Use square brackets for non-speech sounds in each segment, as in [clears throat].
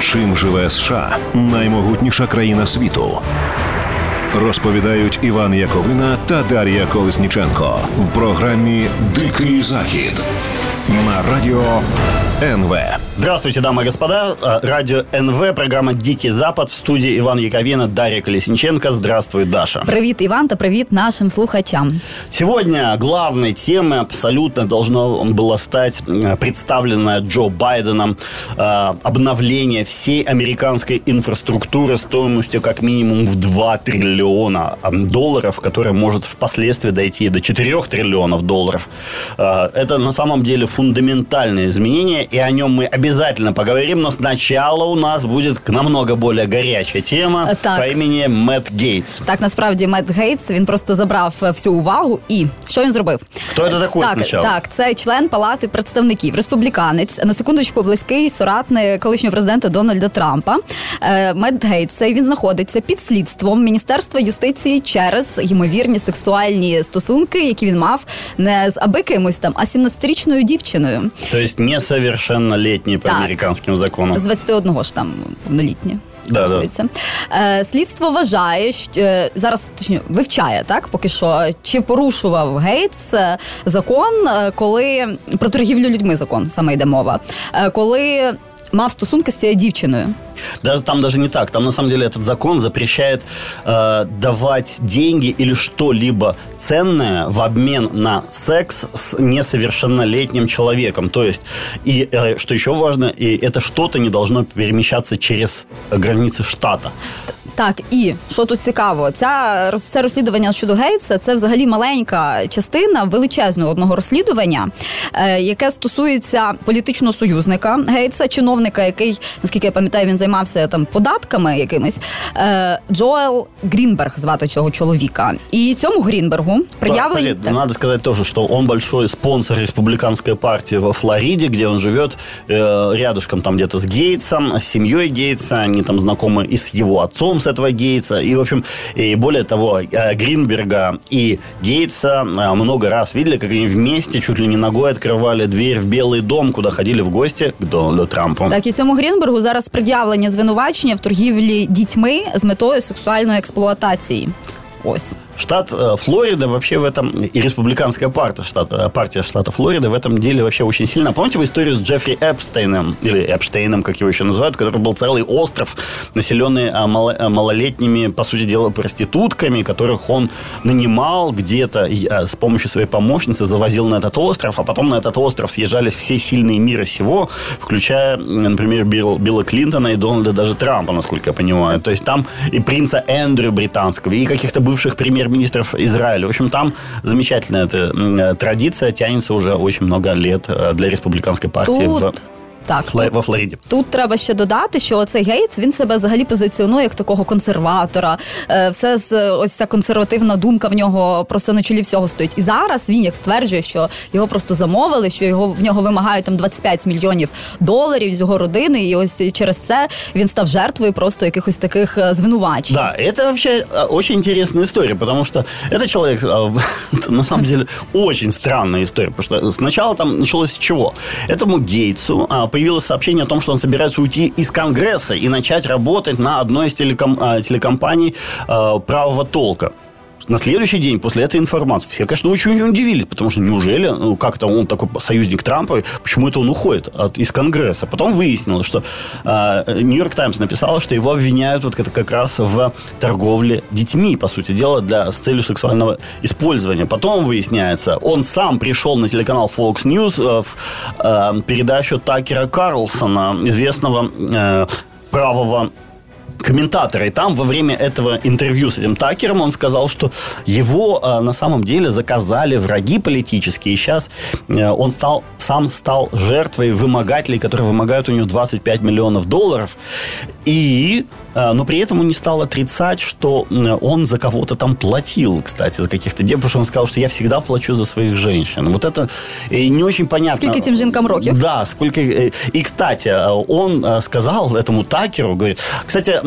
Чим живе США наймогутніша країна світу? Розповідають Іван Яковина та Дар'я Колесніченко в програмі Дикий Захід на радіо НВ. Здравствуйте, дамы и господа. А, Радио НВ, программа «Дикий Запад». В студии Иван Яковина, Дарья Колесниченко. Здравствуй, Даша. Привіт, Іван, та привіт нашим слухачам. Сегодня главной темой абсолютно должно было стать э, представленное Джо Байденом э, обновление всей американской инфраструктуры стоимостью как минимум в 2 триллиона э, долларов, которая может впоследствии дойти до 4 триллионов долларов. Э, Это на самом деле фундаментальное изменение, и о нем мы обязательно поговорим, но сначала у нас будет намного более горячая тема Э, так. по имени Мэтт Гейтс. Так, насправді Мет Гейтс він просто забрав е, всю увагу. І що він зробив? Хто це такий так, спочатку? так, це член палати представників, республіканець, на секундочку, близький соратник колишнього президента Дональда Трампа. Е, Мет Гейтс цей, він знаходиться під слідством Міністерства юстиції через ймовірні сексуальні стосунки, які він мав не з аби кимось там, а 17-річною дівчиною. То есть несовершеннолетний по Так. американским законам. З 21 ж там повнолітні. Да, да. Е, слідство вважає, що е, зараз точніше вивчає так, поки що, чи порушував Гейтс е, закон, коли про торгівлю людьми закон саме йде мова, коли мав стосунки з цією дівчиною. Даже там даже не так. Там на самом деле этот закон запрещает э, давать деньги или что-либо ценное в обмен на секс с несовершеннолетним человеком. То есть, и э, что еще важно, и это что-то не должно перемещаться через границы штата. Так, і що тут цікаво, ця роз- це розслідування щодо Гейтса це взагалі маленька частина величезного одного розслідування, е, яке стосується політичного союзника Гейтса, чиновника, який, наскільки я пам'ятаю, він займався там податками якимись. Е, Джоел Грінберг звати цього чоловіка. І цьому Грінбергу пред'явлені. Подожди, Так. Надо сказать тоже, что он большой спонсор республиканской партии во Флориде, где он живет э, рядышком там где-то с Гейтсом, с семьей Гейтса, они там знакомы и с его отцом, с этого Гейтса. И, в общем, и более того, э, Гринберга и Гейтса э, много раз видели, как они вместе чуть ли не ногой открывали дверь в Белый дом, куда ходили в гости к Дональду Трампу. Так, і цьому Грінбергу зараз пред'явлення звинувачення в торгівлі дітьми з метою сексуальної експлуатації. Ось. Штат э, Флорида вообще в этом, и республиканская партия штата, э, партия штата Флорида в этом деле вообще очень сильна. Помните вы историю с Джеффри Эпстейном, или Эпштейном, как его еще называют, который был целый остров, населенный а, малолетними, по сути дела, проститутками, которых он нанимал где-то с помощью своей помощницы, завозил на этот остров, а потом на этот остров съезжались все сильные мира сего, включая, например, Билл- Билла Клинтона и Дональда даже Трампа, насколько я понимаю. То есть там и принца Эндрю британского, и каких-то бывших премьер-министров Израиля. В общем, там замечательная эта э, традиция тянется уже очень много лет э, для республиканской партии Тут так, Фло- тут во Флориде. Тут треба ще додати, що цей Гейтс він себе взагалі позиціонує як такого консерватора. Е, Все з ось ця консервативна думка в нього просто на чолі всього стоїть. І зараз він як стверджує, що його просто замовили, що його в нього вимагають там 25 мільйонів доларів з його родини, і ось через це він став жертвою просто якихось таких е, звинувачень. Да, это вообще а, очень интересная история, потому что этот человек, а, в- [laughs] это на самом деле, очень странная история, потому что сначала там началось с чего? Этому Гейтсу а, появилось сообщение о том, что он собирается уйти из Конгресса и начать работать на одной из телеком- а, телекомпаний а, правого толка. На следующий день после этой информации все, конечно, очень удивились, потому что неужели, ну, как-то он такой союзник Трампа, почему это он уходит от, из Конгресса? Потом выяснилось, что э, Нью-Йорк Таймс написала, что его обвиняют вот это как раз в торговле детьми, по сути дела, для, с целью сексуального использования. Потом выясняется, он сам пришел на телеканал Fox News э, в э, передачу Такера Карлсона, известного э, правого комментатора. И там во время этого интервью с этим Такером он сказал, что его э, на самом деле заказали враги политические. И сейчас э, он стал, сам стал жертвой вымогателей, которые вымогают у него 25 миллионов долларов. И но при этом он не стал отрицать, что он за кого-то там платил, кстати, за каких-то девушек, потому что он сказал, что я всегда плачу за своих женщин. Вот это не очень понятно. Сколько этим жінкам років? Да, сколько... И, кстати, он сказал этому Такеру, говорит, кстати,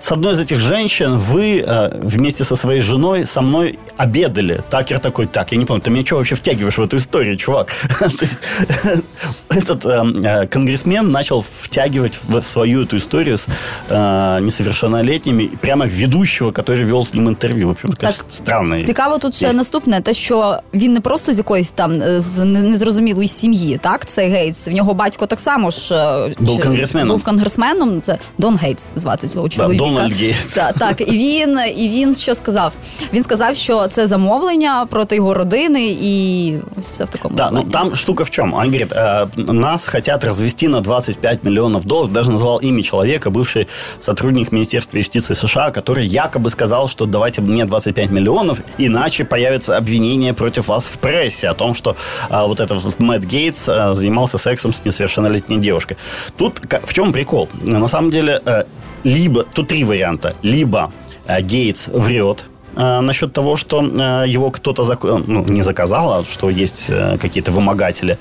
с одной из этих женщин вы вместе со своей женой со мной обедали. Такер такой, так, я не помню, ты меня что вообще втягиваешь в эту историю, чувак? [laughs] [laughs] Этот конгрессмен начал втягивать в свою эту историю с э, несовершеннолетними прямо ведущего, который вел з ним інтерв'ю. В общем, така странна. Цікаво тут ще наступне, те, що він не просто з якоїсь там з незрозумілої сім'ї, так? Це Гейтс. В нього батько так само ж був конгресменом. Був конгресменом. Це Дон Гейтс звати цього чоловіка. Да, Дональд Гейтс. Так, так. І він, і він що сказав? Він сказав, що це замовлення проти його родини, і ось все в такому. Да, ну там штука в чому? Он говорит, нас хотят развести на 25 миллионов долларов, даже назвал имя человека, бывший сотрудник Министерства юстиции США, который якобы сказал, что давайте мне 25 миллионов, иначе появится обвинение против вас в прессе о том, что а, вот этот Мэтт Гейтс а, занимался сексом с несовершеннолетней девушкой. Тут как, в чем прикол? На самом деле, а, либо, тут три варианта. Либо а, Гейтс врет, насчет того, что его кто-то зак... ну, не заказал, а что есть какие-то вымогатели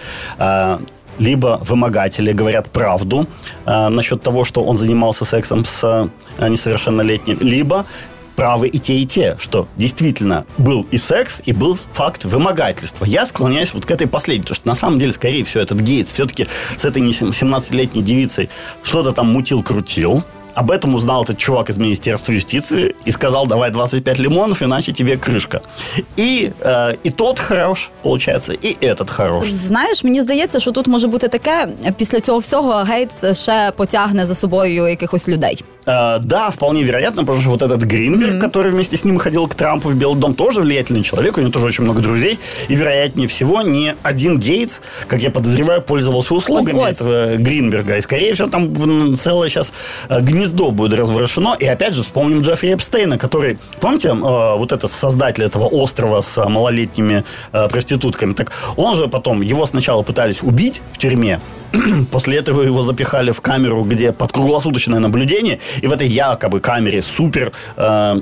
либо вымогатели говорят правду э, насчет того, что он занимался сексом с э, несовершеннолетним, либо правы и те, и те, что действительно был и секс, и был факт вымогательства. Я склоняюсь вот к этой последней, потому что на самом деле, скорее всего, этот Гейтс все-таки с этой 17-летней девицей что-то там мутил-крутил, об этом узнал этот чувак из Министерства юстиции и сказал, давай 25 лимонов, иначе тебе крышка. І, е, і тот хорош, получается, і этот хорош. Знаєш, мені здається, що тут може бути таке, після цього всього Гейтс ще потягне за собою якихось людей. Э, да, вполне вероятно, потому что вот этот Гринберг, mm-hmm. который вместе с ним ходил к Трампу в Белый дом, тоже влиятельный человек, у него тоже очень много друзей. И, вероятнее всего, не один Гейтс, как я подозреваю, пользовался услугами Ось-ось. этого Гринберга. И, скорее всего, там целое сейчас э, гнездо будет разворошено. И, опять же, вспомним Джеффри Эпстейна, который, помните, э, вот этот создатель этого острова с малолетними проститутками, так он же потом, его сначала пытались убить в тюрьме, [clears throat] после этого его запихали в камеру, где под круглосуточное наблюдение, и в этой якобы камере супер э,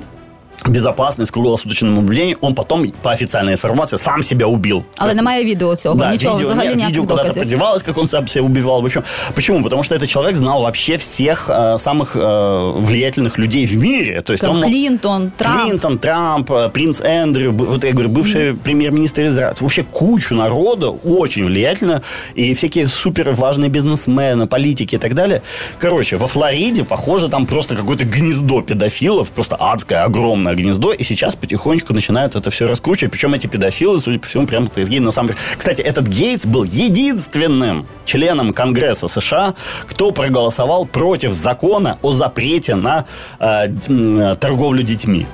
безопасность, круглосуточное наблюдение, он потом, по официальной информации, сам себя убил. Але есть, немає відео цього, да, нічого видео, взагалі нет, видео куда-то подевалось, как он сам себя убивал. В общем, почему? Потому что этот человек знал вообще всех э, самых э, влиятельных людей в мире. То есть как он Клинтон, Трамп. Клинтон, Трамп, э, принц Эндрю, вот я говорю, бывший mm-hmm. премьер-министр Израиля. Вообще кучу народа, очень влиятельно, и всякие супер важные бизнесмены, политики и так далее. Короче, во Флориде, похоже, там просто какое-то гнездо педофилов, просто адское, огромное гнездо, и сейчас потихонечку начинают это все раскручивать. Причем эти педофилы, судя по всему, прямо из на самом деле. Кстати, этот Гейтс был единственным членом Конгресса США, кто проголосовал против закона о запрете на э, торговлю детьми.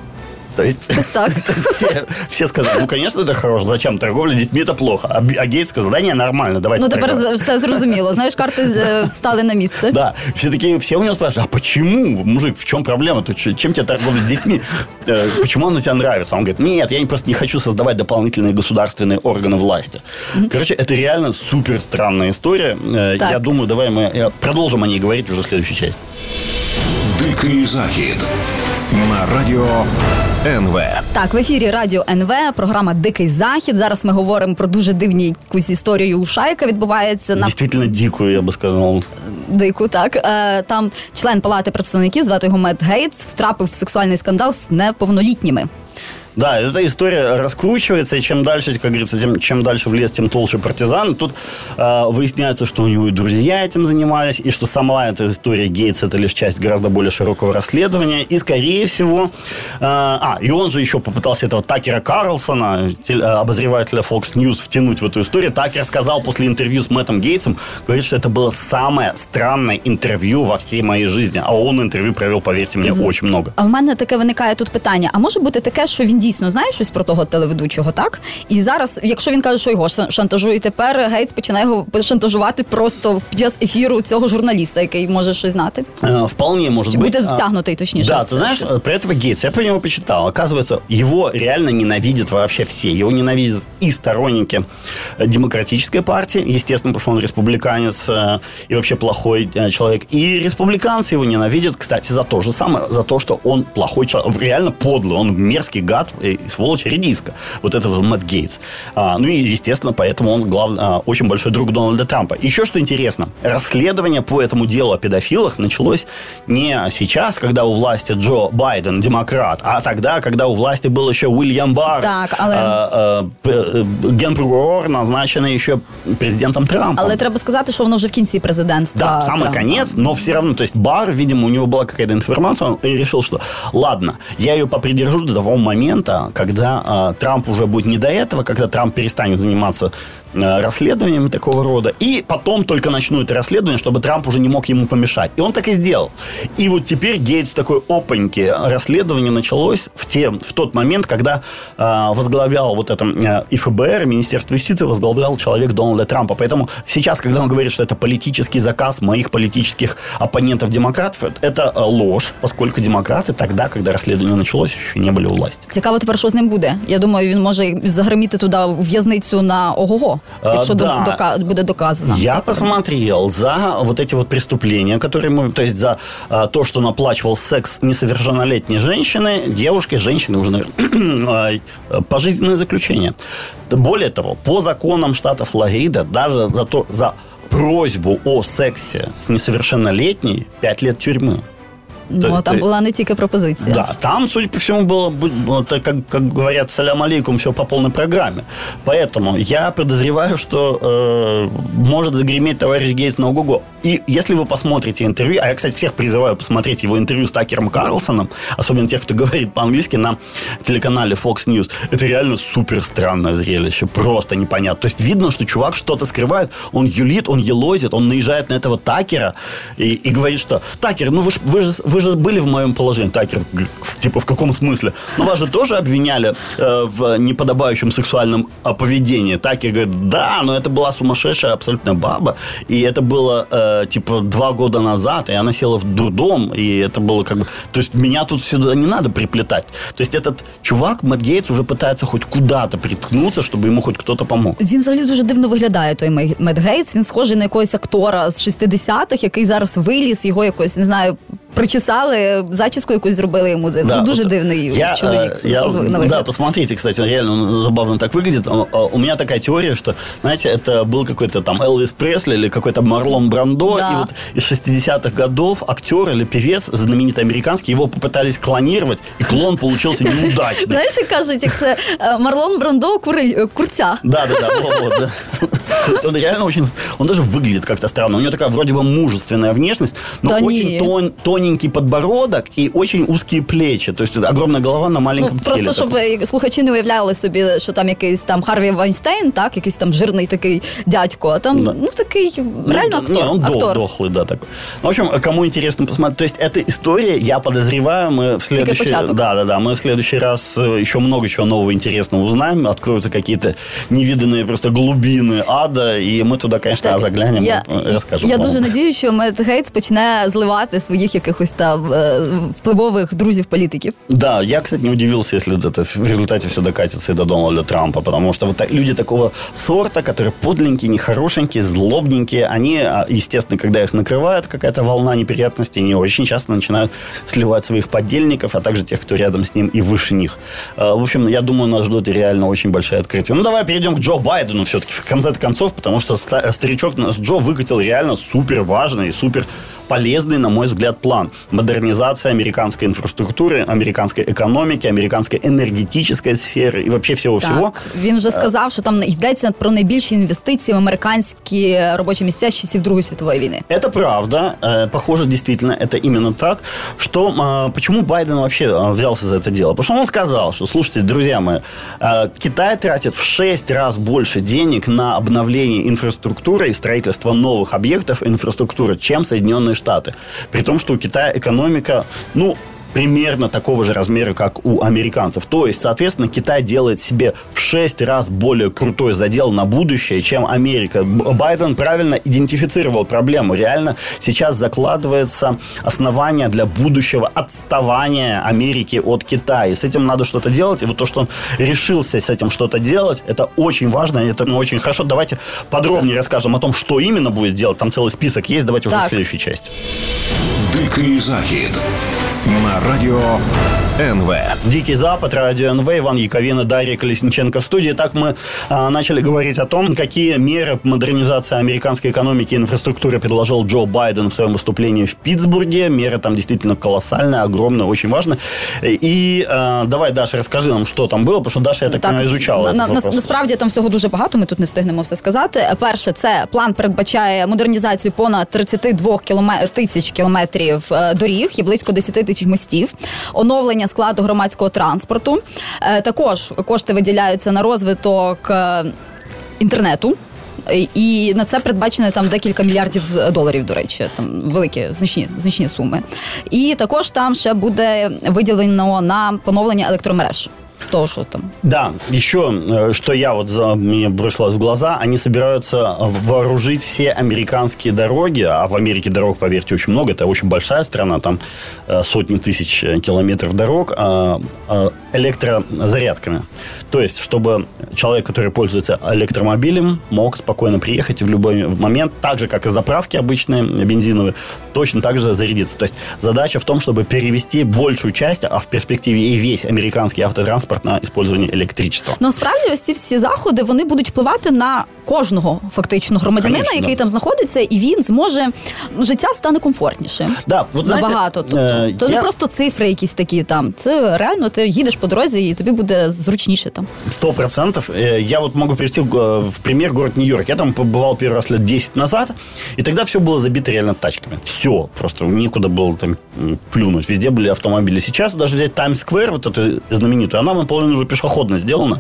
То есть так. [laughs] все, все сказали, ну, конечно, это хорошо, зачем торговля детьми, это плохо. А, а Гейт сказал, да не, нормально, давайте Ну, тепер все зрозуміло. Знаєш, карти стали на місце. Да, все такие, все у него спрашивают, а почему, мужик, в чем проблема? Ты, чем тебе торговля детьми? Э, почему она тебе нравится? Он говорит, нет, я просто не хочу создавать дополнительные государственные органы власти. Короче, это реально супер странная история. Э, я думаю, давай мы э, продолжим о ней говорить уже в следующей части. Дикий захід На радіо НВ. Так, в ефірі Радіо НВ, програма Дикий Захід. Зараз ми говоримо про дуже дивні якусь історію у Шайка відбувається на Дійсно дику, я би сказав. Дику, так. Е, там член палати представників, звати його Мет Гейтс, втрапив в сексуальний скандал з неповнолітніми. Да, эта история раскручивается, и чем дальше, как говорится, тем, чем дальше в лес, тем толще партизан. Тут э, выясняется, что у него и друзья этим занимались, и что сама эта история Гейтс это лишь часть гораздо более широкого расследования. И, скорее всего... Э, а, и он же еще попытался этого Такера Карлсона, теле, э, обозревателя Fox News, втянуть в эту историю. Такер сказал после интервью с Мэттом Гейтсом, говорит, что это было самое странное интервью во всей моей жизни. А он интервью провел, поверьте мне, очень много. А в мене таке виникає тут питання. А може бути таке, що він дійсно знає щось про того телеведучого, так? І зараз, якщо він каже, що його шантажує, тепер Гейтс починає його шантажувати просто під час ефіру цього журналіста, який може щось знати. Э, Вполне может Чи быть. буде А, втягнутий, точніше. Да, в ты це знаешь, щось? э, про этого Гейтса, я про него почитал. Оказывается, его реально ненавидят вообще все. Его ненавидят и сторонники э, демократической партии, естественно, потому что он республиканец э, и вообще плохой э, человек. И республиканцы его ненавидят, кстати, за то же самое, за то, что он плохой человек, реально подлый, он мерзкий гад и сволочь редиска. Вот это вот Мэтт Гейтс. А, ну и, естественно, поэтому он глав, а, очень большой друг Дональда Трампа. Еще что интересно, расследование по этому делу о педофилах началось не сейчас, когда у власти Джо Байден, демократ, а тогда, когда у власти был еще Уильям Барр, Так, але- э, э, э, генпрокурор, назначенный еще президентом Трампом. Але треба сказати, що воно вже в кінці президентства. Да, самый Трампа. конец, но все равно, то есть Бар, видимо, у него была какая-то информация, он решил, что ладно, я ее попридержу до того момента, когда э, Трамп уже будет не до этого, когда Трамп перестанет заниматься расследованиями такого рода, и потом только начну это расследование, чтобы Трамп уже не мог ему помешать. И он так и сделал. И вот теперь Гейтс такой опаньки. Расследование началось в, те, в тот момент, когда э, возглавлял вот это э, и ФБР, и Министерство юстиции возглавлял человек Дональда Трампа. Поэтому сейчас, когда он говорит, что это политический заказ моих политических оппонентов-демократов, это э, ложь, поскольку демократы тогда, когда расследование началось, еще не были у власти. Цікаво тепер, що з ним буде. Я думаю, він може загроміти туди в в'язницю на ого-го, А, якщо да. до- дока- буде доказано. Я посмотрел за вот эти вот преступления, которые мы, то есть за а, то, что он оплачивал секс несовершеннолетней женщины, девушки, женщины уже, наверное, [clears throat] пожизненное заключение. Более того, по законам штата Флорида, даже за то, за просьбу о сексе с несовершеннолетней 5 лет тюрьмы. Ну, то- там була не тільки пропозиція. Да, там, судя по всему, было, вот, как, как говорят, салям алейкум, все по полной программе. Поэтому я подозреваю, что э, может загреметь товарищ Гейтс на ого И если вы посмотрите интервью, а я, кстати, всех призываю посмотреть его интервью с Такером Карлсоном, особенно тех, кто говорит по-английски на телеканале Fox News, это реально супер странное зрелище, просто непонятно. То есть видно, что чувак что-то скрывает, он юлит, он елозит, он наезжает на этого Такера и, и говорит, что «Такер, ну вы, же, вы же были в моем положении». Такер, г- в- типа, в каком смысле? Ну вас же тоже обвиняли э, в неподобающем сексуальном а, поведении. Такер говорит, да, но это была сумасшедшая абсолютно баба, и это было, э, типа, два года назад, и она села в дурдом, и это было как бы... То есть меня тут сюда не надо приплетать. То есть этот чувак, Мэтт Гейтс, уже пытается хоть куда-то приткнуться, чтобы ему хоть кто-то помог. Він взагалі дуже дивно виглядає той Мед- Мед Гейтс. Він схожий на якогось актора з 60-х, який зараз виліз, його якось не знаю. Причесали, зачіску якусь зробили йому. Да, ну, дуже вот дивний я, чоловік. э, я, з- на да, вигляд. посмотрите, кстати, он реально забавно так выглядит. А, а, У меня такая теория, что, знаете, это был какой-то там Элвис Пресли или какой-то Марлон Брандо, Да. и вот из 60-х годов актер или певец знаменитый американский, его попытались клонировать, и клон получился неудачный. Знаєш, як кажуть, як це е, Марлон Брандо куриль, е, курця. Да, да, да, вот, вот, да. То есть [laughs] Он реально очень... Он даже выглядит как-то странно. У него такая вроде бы мужественная внешность, но Да очень не. тон- тоненький подбородок и очень узкие плечи. То есть огромная голова на Ну, маленьком теле. просто щоб такой. е, слухачі не уявляли собі, що там якийсь там Харві Вайнштейн, так, якийсь там жирний такий дядько, а там Да. ну такий Ну, реально да, актор. Не, он дох- актор. дохлый, да, такой. В общем, кому интересно посмотреть. То есть, эта история, я подозреваю, мы в следующий... початок. Да, да, да. Мы в следующий раз э, еще много чего нового интересного узнаем. Откроются какие-то невиданные просто глубины ада. И мы туда, конечно, Так, заглянем я, и расскажем. Я вам. дуже надію, що Мед Гейтс почне зливати своїх якихось там е, впливових друзів-політиків. Да, я, кстати, не удивился, если это в результате все докатится и до Дональда Трампа, потому что вот так- люди такого сорта, которые подленькие, нехорошенькие, злобненькие, они, а, естественно, когда их накрывает какая-то волна неприятностей, они очень часто начинают сливать своих подельников, а также тех, кто рядом с ним и выше них. А, В общем, я думаю, нас ждет реально очень большое открытие. Ну, давай перейдем к Джо Байдену все-таки в конце концов, потому что ста- старичок наш Джо выкатил реально супер важный и супер полезный, на мой взгляд, план. Модернизация американской инфраструктуры, американской экономики, американской энергетической сферы и вообще всего-всего. Так, він вже сказав, що там йдеться про найбільші інвестиції в американські робочі місця з часів Другої світової війни. Это правда. Э, Похоже, действительно, это именно так. Что, а, почему Байден вообще а, взялся за это дело? Потому что он сказал, что, слушайте, друзья мои, а, Китай тратит в 6 раз больше денег на обновление инфраструктуры и строительство новых объектов инфраструктуры, чем Соединенные Штаты. При том, что у Китая экономика, ну, примерно такого же размера, как у американцев. То есть, соответственно, Китай делает себе в 6 раз более крутой задел на будущее, чем Америка. Байден правильно идентифицировал проблему. Реально сейчас закладывается основание для будущего отставания Америки от Китая. И с этим надо что-то делать. И вот то, что он решился с этим что-то делать, это очень важно, это ну, очень хорошо. Давайте подробнее расскажем о том, что именно будет делать. Там целый список есть. Давайте уже Так. в следующей части. Дикий захід на радіо НВ. Дикий Запад, Радио НВ, Иван Яковина, Дарья Колесниченко в студии. Так мы а, начали говорить о том, какие меры модернизации американской экономики и инфраструктуры предложил Джо Байден в своем выступлении в Питтсбурге. Меры там действительно колоссальные, огромные, очень важные. И а, давай, Даша, расскажи нам, что там было, потому что Даша, я так, понимаю, изучала на, этот на, вопрос. насправді там всього дуже багато. Ми тут не встигнемо все сказати. Перше, це план передбачає модернізацію понад 32 кіломе- тисяч кілометрів е, доріг і близько 10 тисяч мостів, оновлення складу громадського транспорту. Е, Також кошти виділяються на розвиток е, інтернету. І на це передбачено там декілька мільярдів доларів, до речі, там великі значні значні суми. І також там ще буде виділено на поновлення електромереж. Що там Да, еще, э, что я вот за, мне бросилось в глаза, они собираются вооружить все американские дороги, а в Америке дорог, поверьте, очень много, это очень большая страна, там э, сотни тысяч э, километров дорог, а, а, электрозарядками. То есть, чтобы человек, который пользуется электромобилем, мог спокойно приехать в любой момент, так же, как и заправки обычные, бензиновые, точно так же зарядиться. То есть, задача в том, чтобы перевести большую часть, а в перспективе и весь американский автотранспорт на использование электричества. Ну, насправді ось ці всі заходи вони будуть впливати на кожного фактично громадянина, Конечно, який да. там знаходиться, і він зможе ну, життя стане комфортнішим. Да, вот знаете, Набагато. Тобто, е, то не я- просто цифри якісь такі там. Це реально ти їдеш по дорозі, і тобі буде зручніше там. Сто процентов. Э, Я вот могу привести э, в пример город Нью-Йорк. Я там побывал первый раз лет 10 назад, и тогда все было забито реально тачками. Все. Просто некуда было там м, плюнуть. Везде были автомобили. Сейчас даже взять Таймс-сквер, вот эту знаменитую, она наполовину уже пешеходно сделана.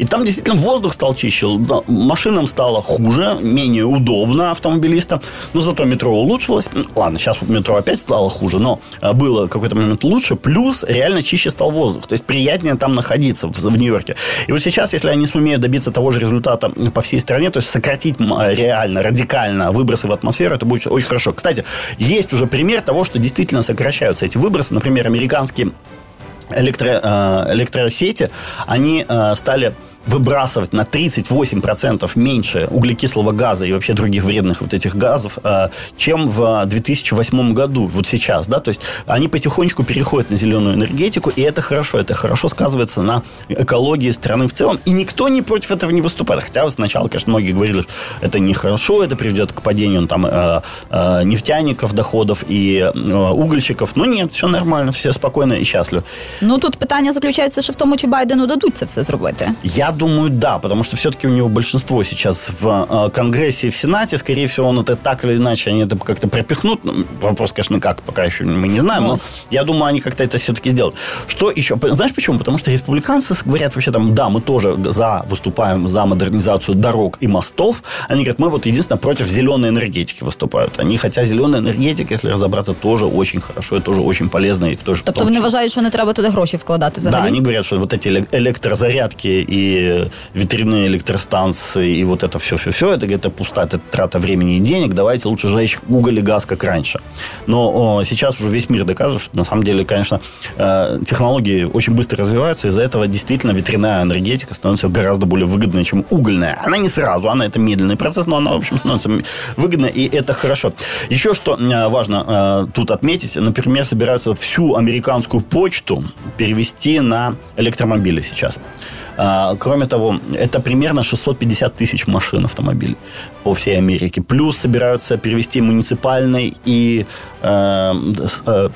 И там действительно воздух стал чище. Да, Машинам стало хуже, менее удобно автомобилистам. Но зато метро улучшилось. М, Ладно, сейчас вот метро опять стало хуже, но э, было какой-то момент лучше. Плюс реально чище стал воздух. То есть приятнее там находиться в, в Нью-Йорке. И вот сейчас, если они сумеют добиться того же результата по всей стране, то есть сократить реально, радикально выбросы в атмосферу, это будет очень хорошо. Кстати, есть уже пример того, что действительно сокращаются эти выбросы. Например, американские электро, э, электросети, они э, стали выбрасывать на 38% меньше углекислого газа и вообще других вредных вот этих газов, э, чем в 2008 году, вот сейчас, да, то есть они потихонечку переходят на зеленую энергетику, и это хорошо, это хорошо сказывается на экологии страны в целом, и никто не против этого не выступает, хотя сначала, конечно, многие говорили, что это нехорошо, это приведет к падению там э, э, нефтяников, доходов и угольщиков, но нет, все нормально, все спокойно и счастливы. Ну тут питання заключається ще в тому, чи Байдену дадуть це все зробити. Я думаю, да, потому что все-таки у него большинство сейчас в э, Конгрессе и в Сенате. Скорее всего, он это так или иначе, они это как-то пропихнут. Ну, Вопрос, конечно, как, пока еще мы не знаем, но я думаю, они как-то это все-таки сделают. Что еще? Знаешь почему? Потому что республиканцы говорят вообще там, да, мы тоже за, выступаем за модернизацию дорог и мостов. Они говорят, мы вот единственное против зеленой энергетики выступают. Они, хотя зеленая энергетика, если разобраться, тоже очень хорошо и тоже очень полезно. И в то же Тобто вони вважають, що не треба туди гроші вкладати да, взагалі. они говорят, что вот эти эле- электрозарядки и ветряные электростанции, и вот это все-все-все, это где-то пустая это трата времени и денег, давайте лучше жечь уголь и газ, как раньше. Но о, сейчас уже весь мир доказывает, что на самом деле, конечно, э, технологии очень быстро развиваются, из-за этого действительно ветряная энергетика становится гораздо более выгодной, чем угольная. Она не сразу, она это медленный процесс, но она, в общем, становится выгодной, и это хорошо. Еще что э, важно э, тут отметить, например, собираются всю американскую почту перевести на электромобили сейчас. А, Кроме того, это примерно 650 тысяч машин автомобилей по всей Америке. Плюс собираются перевести муниципальный и э, э,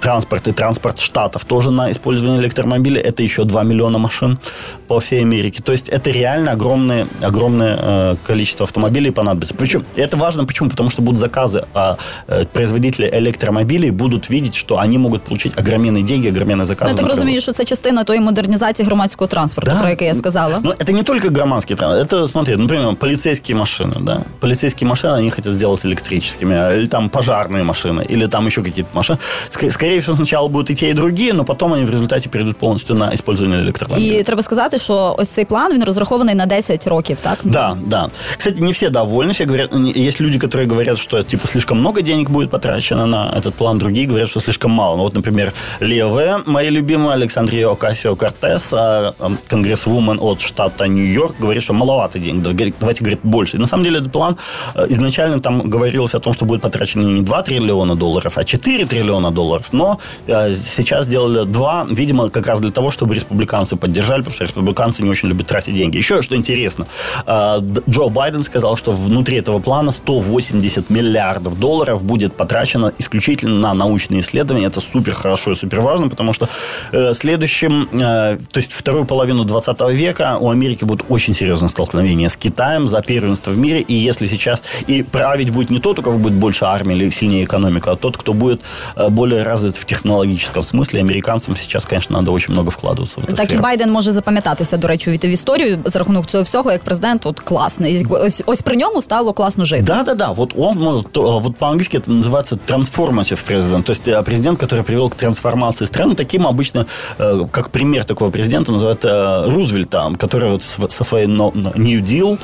транспорт и транспорт штатов тоже на использование электромобилей. Это еще 2 миллиона машин по всей Америке. То есть это реально огромное, огромное э, количество автомобилей понадобится. Причем это важно почему? Потому что будут заказы, а э, производители электромобилей будут видеть, что они могут получить огроменные деньги, огроменные заказы. Ну, я так на розумію, що це частина тої модернізації громадського транспорту, Да. про яке я сказала. Ну, это не только громадский транспорт. Это, смотри, например, полицейские машины, да. Полицейские машины, они хотят сделать электрическими. а, Или там пожарные машины. Или там еще какие-то машины. Ск- Скорее скорее всего, сначала будут и те, и другие, но потом они в результате перейдут повністю на использование электромобилей. І треба сказати, що ось цей план він розрахований на 10 років, так? Да, да. Кстати, не все довольны. Все говорят, есть люди, которые говорят, что типа слишком много денег будет потрачено на этот план, другие говорят, что слишком мало. Ну, вот, например, Лео моя любимая, Александрия Окасио Кортес, а, конгрессвумен от штата Нью-Йорк, говорит, что маловато денег, давайте, говорит, больше. И на самом деле этот план э, изначально там говорилось о том, что будет потрачено не 2 триллиона долларов, а 4 триллиона долларов. Но э, сейчас сделали 2, видимо, как раз для того, чтобы республиканцы поддержали, потому что республиканцы не очень любят тратить деньги. Еще что интересно, э, Джо Байден сказал, что внутри этого плана 180 миллиардов долларов будет потрачено исключительно на научные исследования. Это супер хорошо и супер важно, потому что э, следующим, то есть вторую половину 20 века у Америки будет очень серьезное столкновение с Китаем за первенство в мире. И если сейчас и править будет не тот, у кого будет больше армии или сильнее экономика, а тот, кто будет более развит в технологическом смысле. Американцам сейчас, конечно, надо очень много вкладываться в это. Так сферу. і Байден може запам'ятатися, до речі, від в історію за рахунок цього всього, як президент, от класний. Ось ось при ньому стало класно жити. Да, да, да. Вот он может, вот по-английски это называется transformative президент. То есть э, президент, который привел к трансформации страны. Таким обычно, э, как пример такого президента, называют э, Рузвельта, который вот со своей New Deal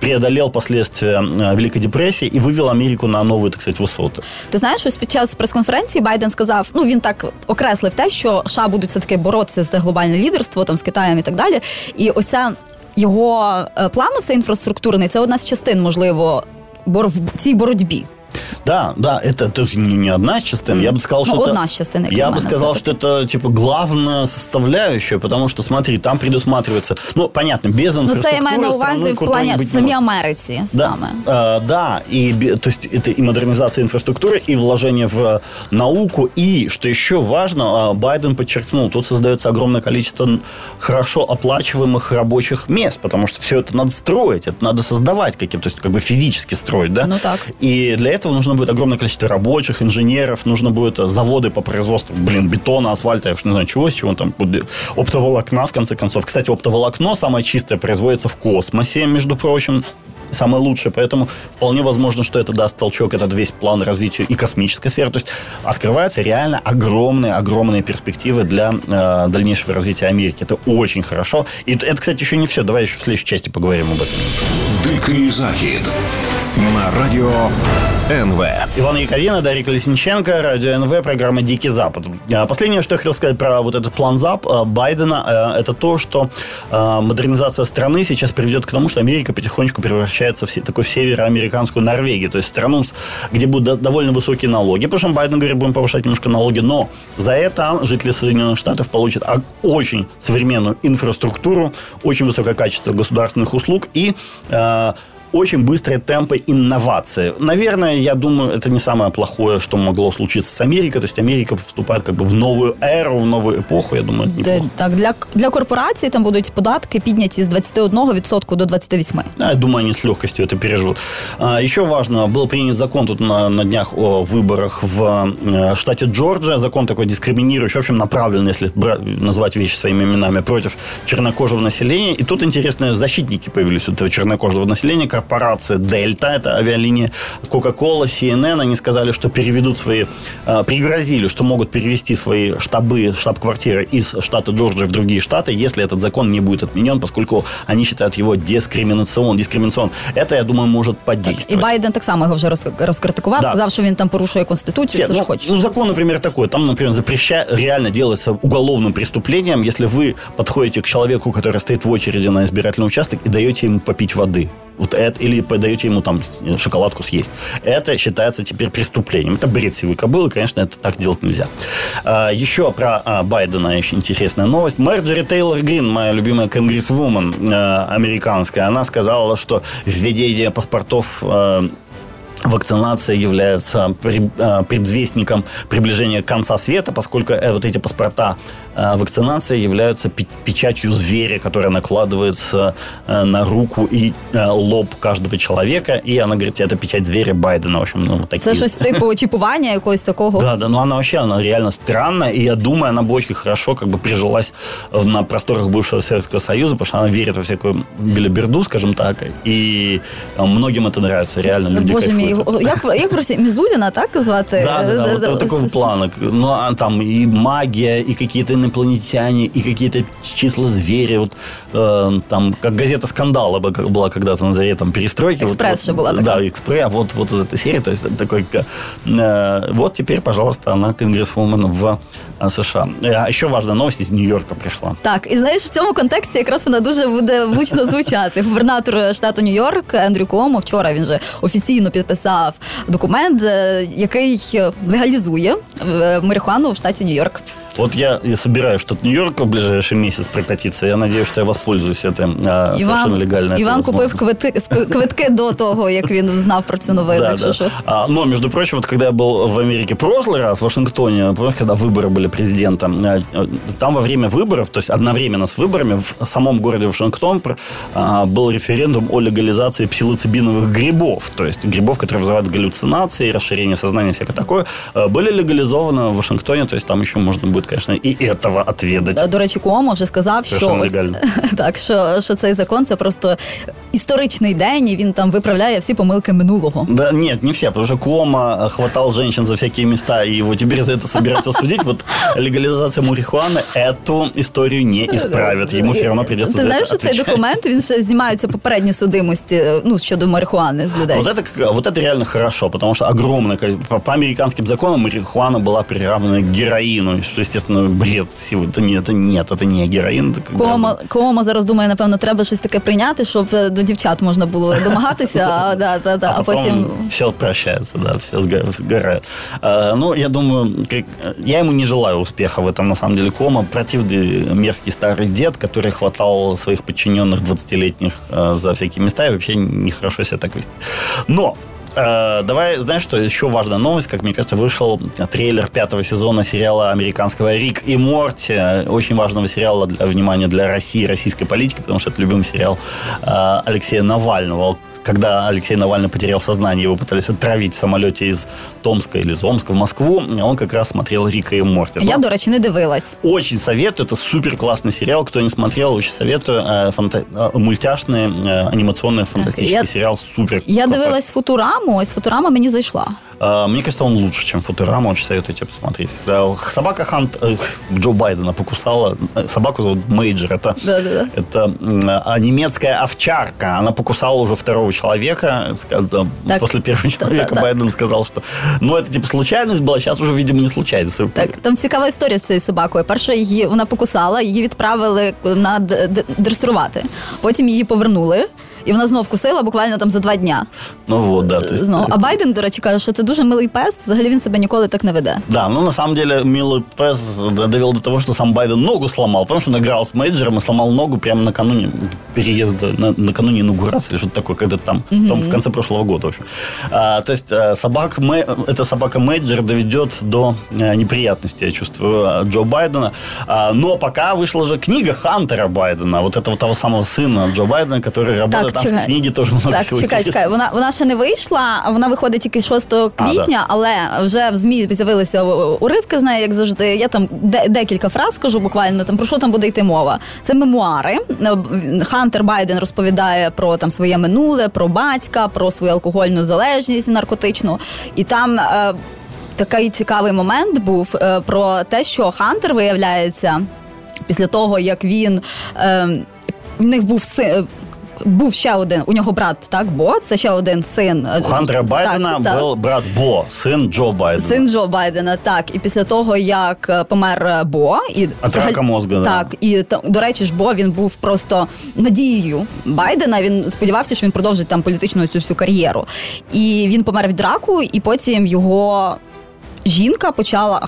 преодолел последствия Великой депрессии и вывел Америку на новые, так сказать, высоты. Ти знаєш, ось під час прес-конференції Байден сказав: ну він так окреслив те, що США будуть все таки боротися за глобальне лідерство там з Китаєм і так далі. І ось ця його плану, це інфраструктурний, це одна з частин, можливо, бор в цій боротьбі. Да, да, это то есть, не одна из частин. Я бы сказал, ну, что одна это, частина, я бы сказал, что это типа главная составляющая, потому что смотри, там предусматривается, ну понятно, без инфраструктуры. Ну, це я маю на увазі в плані в самій Америці да, саме. Э, да, и то есть это и модернизация инфраструктуры, и вложение в науку, и что еще важно, Байден подчеркнул, тут создается огромное количество хорошо оплачиваемых рабочих мест, потому что все это надо строить, это надо создавать каким-то, то есть как бы физически строить, да? Ну так. И для этого нужно будет огромное количество рабочих, инженеров, нужно будет заводы по производству, блин, бетона, асфальта, я уж не знаю чего, с чего там будет, оптоволокна, в конце концов. Кстати, оптоволокно самое чистое производится в космосе, между прочим, самое лучшее. Поэтому вполне возможно, что это даст толчок, этот весь план развития и космической сферы. То есть открываются реально огромные-огромные перспективы для э, дальнейшего развития Америки. Это очень хорошо. И это, кстати, еще не все. Давай еще в следующей части поговорим об этом. Дикий захід на радио НВ. Иван Яковина, Дарья Колесниченко, Радио НВ, программа «Дикий Запад». А, последнее, что я хотел сказать про вот этот план ЗАП а, Байдена, а, это то, что модернизация страны сейчас приведет к тому, что Америка потихонечку превращается в такой североамериканскую Норвегию, то есть страну, где будут довольно высокие налоги. Потому что Байден говорит, будем повышать немножко налоги, но за это жители Соединенных Штатов получат очень современную инфраструктуру, очень высокое качество государственных услуг и очень быстрые темпы инновации. Наверное, я думаю, это не самое плохое, что могло случиться с Америкой. То есть Америка вступает как бы в новую эру, в новую эпоху. Я думаю, это неплохо. Так, для, для корпорацій там будуть податки підняті з 21% до 28%. Да, я думаю, они с легкостью это переживут. А, еще важно, был принят закон тут на, на днях о выборах в э, штате Джорджия. Закон такой дискриминирующий, в общем, направленный, если назвать вещи своими именами, против чернокожего населения. И тут интересные защитники появились у этого чернокожего населения, корпорация Дельта, это авиалиния Coca-Cola, CNN, они сказали, что переведут свои, э, пригрозили, что могут перевести свои штабы, штаб-квартиры из штата Джорджия в другие штаты, если этот закон не будет отменен, поскольку они считают его дискриминацион, дискриминацион. Это, я думаю, может подействовать. І Байден так само його вже розкритикував, да. сказав, що він там порушує конституцію, все, все ну, що хоче. Ну, закон, например, такой. Там, например, запрещает, реально делается уголовным преступлением, если вы подходите к человеку, который стоит в очереди на избирательный участок и даете ему попить воды вот это, или подаете ему там шоколадку съесть. Это считается теперь преступлением. Это бред сивой кобылы, конечно, это так делать нельзя. А, еще про а, Байдена еще интересная новость. Марджери Тейлор Грин, моя любимая конгрессвумен а, американская, она сказала, что введение паспортов а, вакцинация является э, предвестником приближения конца света, поскольку э, вот эти паспорта э, вакцинации являются печатью зверя, которая накладывается на руку и лоб каждого человека. И она говорит, это печать зверя Байдена. В общем, ну, такие. Це щось типу чіпування якогось такого. Да, да, но она вообще, она реально странная, и я думаю, она бы очень хорошо как бы прижилась на просторах бывшего Советского Союза, потому что она верит во всякую билиберду, скажем так, и многим это нравится, реально люди Боже кайфуют його як, як в Росії Мізуліна, так звати? Да, да, да, вот, вот такого плана. Ну, а там и магия, и какие-то инопланетяне, и какие-то числа зверя. Вот, э, там, как газета «Скандал» была когда-то на заре там, перестройки. Экспресс вот, же была Да, такая. «Экспресс», вот, вот из этой серии. То есть, такой, э, вот теперь, пожалуйста, она конгрессвумен в э, США. А еще важная новость из Нью-Йорка пришла. Так, і знаєш, в цьому контексті якраз вона дуже буде влучно звучати. Губернатор штату Нью-Йорк Ендрю Куомо вчора він же офіційно підписав документ, е, який легалізує е, марихуану в штаті Нью-Йорк. Вот я и собираюсь в штат Нью-Йорк в ближайший месяц прокатиться. Я надеюсь, что я воспользуюсь этим а, совершенно легально. Іван купив квитки, квитки до того, як він знав про цю новину. Да, да. що. А, но, между прочим, вот когда я был в Америке прошлый раз, в Вашингтоне, помнишь, когда выборы были президента, а, там во время выборов, то есть одновременно с выборами, в самом городе Вашингтон а, был референдум о легализации псилоцибиновых грибов, то есть грибов, которые вызывают галлюцинации, расширение сознания, всякое такое, а, были легализованы в Вашингтоне, то есть там еще можно будет, конечно, и этого отведать. До речі, Куомо вже сказав, що Совершенно ось, легально. [laughs] так, що, що цей закон це просто історичний день, і він там виправляє всі помилки минулого. Да нет, не все, потому что Кома хватал женщин за всякие места, и его теперь за это собираются судить. Вот легализация марихуаны эту историю не исправит. Ему все равно придется Ти за знаєш, это що цей отвечать. документ він ще знімаються попередні судимості ну, щодо марихуани з людей. Вот это, как- вот это реально хорошо, потому что огромное количество... По, по американским законам марихуана была приравнена к героину, что, естественно, бред всего. Это, не, это нет, это не героин. Это как Кома, гораздо- Кома зараз думає, напевно, треба щось таке прийняти, щоб е, до дівчат можна було [laughs] домагатися, а, да, да, да, а а потом потім. все прощается, да, все сга- сгорает. А, ну, я думаю, как- я ему не желаю успеха в этом, на самом деле. Кома противный мерзкий старый дед, который хватал своих подчиненных 20-летних а, за всякие места и вообще нехорошо себя так вести. Но э, Давай, знаешь, что еще важная новость, как мне кажется, вышел трейлер пятого сезона сериала американского «Рик и Морти», очень важного сериала для внимания для России, российской политики, потому что это любимый сериал э, Алексея Навального. Когда Алексей Навальный потерял сознание, его пытались отравить в самолете из Томска или из Омска в Москву, он как раз смотрел «Рика и Морти». Я, Но до речі, не дивилась. очень советую, это супер классный сериал. Кто не смотрел, очень советую. Э, фанта- э, Мультяшный, э, анимационный, фантастический я- сериал, супер. Я дивилась Футураму, ось Футурама мені зайшла. Э, Мне кажется, он лучше, чем Футурама. Очень советую тебе посмотреть. Э, Собака Хант э, Джо Байдена покусала. Э, Собаку зовут Мейджор. Это, Да-да-да. это м, а, немецкая овчарка. Она покусала уже второго человека. Ска- да, Так. После первого человека Да-да-да. Байден сказал, что ну это типа случайность была, сейчас уже, видимо, не случайность. Так, там цікава історія з цією собакою. Перше, її вона покусала, її відправили на д- д- дресирувати. Потім її повернули, і вона знов кусила буквально там за два дня. Ну вот, да. То есть, Знов. А Байден, до речі, каже, що це дуже милий пес. Взагалі він себе ніколи так не веде. Да, ну на самом деле Милый Пес довел до того, что сам Байден ногу сломал, потому что он играл с менеджером и сломал ногу прямо накануне переезда, на, накануне инаугурации или что-то такое, когда там, там в конце прошлого года, в общем. А, то есть э, собак, Мэ- эта собака менеджер доведет до э, неприятностей, я чувствую, э, Джо Байдена. А, но пока вышла же книга Хантера Байдена, вот этого того самого сына Джо Байдена, который работает там в книге тоже много так, всего чекай, чекай. Вона, вона ще не вийшла, а вона виходить тільки 6 квітня, але вже в ЗМІ з'явилися уривки з нею, як завжди. Я там де, декілька фраз скажу буквально, там про що там буде йти мова. Це мемуари. Хантер Байден розповідає про там своє минуле, про батька, про свою алкогольну залежність наркотичну. І там. Е, Такий цікавий момент був е, про те, що Хантер виявляється після того, як він е, у них був син. Був ще один, у нього брат, так, Бо, це ще один син. е, У Хантера Байдена так, так. был брат Бо, сын Джо Байдена. Син Джо Байдена, так. І після того, як е, помер е, Бо, і От рака мозга, да. так, і та- до речі, ж Бо він був просто надією Байдена. Він сподівався, що він продовжить там політичну цю всю кар'єру. І він помер від раку, і потім його. Жінка почала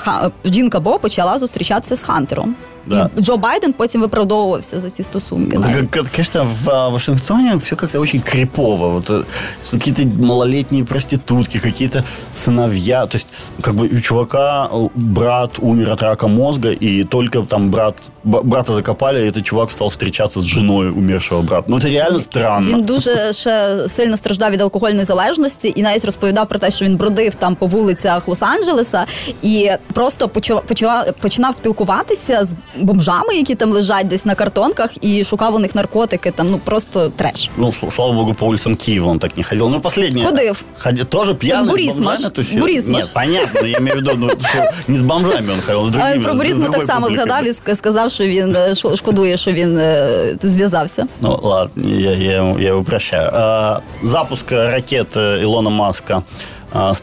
жінка Бо почала зустрічатися з Хантером. Да. І Джо Байден потім виправдовувався за ці стосунки. Да, навіть. как- конечно, в а, Вашингтоне все как-то очень крипово. Вот, э, какие-то малолетние проститутки, какие-то сыновья. То есть, как бы у чувака э, брат умер от рака мозга, и только там брат, б- брата закопали, и этот чувак стал встречаться с женой умершего брата. Ну, это реально странно. Він дуже ще сильно страждав від алкогольної залежності і навіть розповідав про те, що він бродив там по вулицях Лос-Анджелеса і просто почав, почав, починав спілкуватися з бомжами, які там лежать десь на картонках, і шукав у них наркотики. Там ну просто треш. Ну, слава богу, по улицам Киева он так не ходил. Ну, последнее... Ходив. Ходи- тоже пьяный, тусил? Бурисмаш. Нет, понятно, я имею в виду, ну, [laughs] что не с бомжами он ходил, с другими. А про другой так само публикой. згадав і сказав, що він е, шкодує, що він е, зв'язався. Ну, ладно, я, я, я его прощаю. А, запуск ракеты Илона Маска а,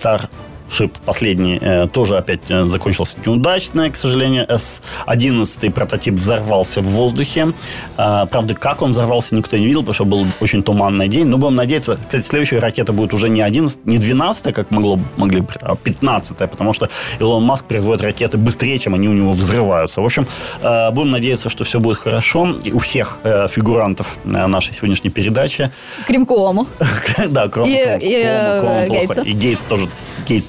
Starship последний э, тоже опять э, закончился неудачно, к сожалению. С-11 прототип взорвался в воздухе. А, правда, как он взорвался, никто не видел, потому что был очень туманный день. Но будем надеяться, кстати, следующая ракета будет уже не 11, не 12, как могло, могли, бы, а 15, потому что Илон Маск производит ракеты быстрее, чем они у него взрываются. В общем, э, будем надеяться, что все будет хорошо. И у всех э, фигурантов э, нашей сегодняшней передачи Крім кому. [laughs] да, кроме Крома- и, э. Гейтса. И Гейтс тоже,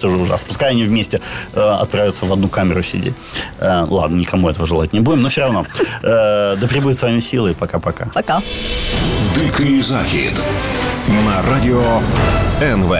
Гейтс тоже ужасно. Пускай они вместе э, отправятся в одну камеру сидеть. Э, ладно, никому этого желать не будем, но все равно. Э, да пребудет с вами силы. Пока-пока. Пока. Дикий захід на радіо НВ.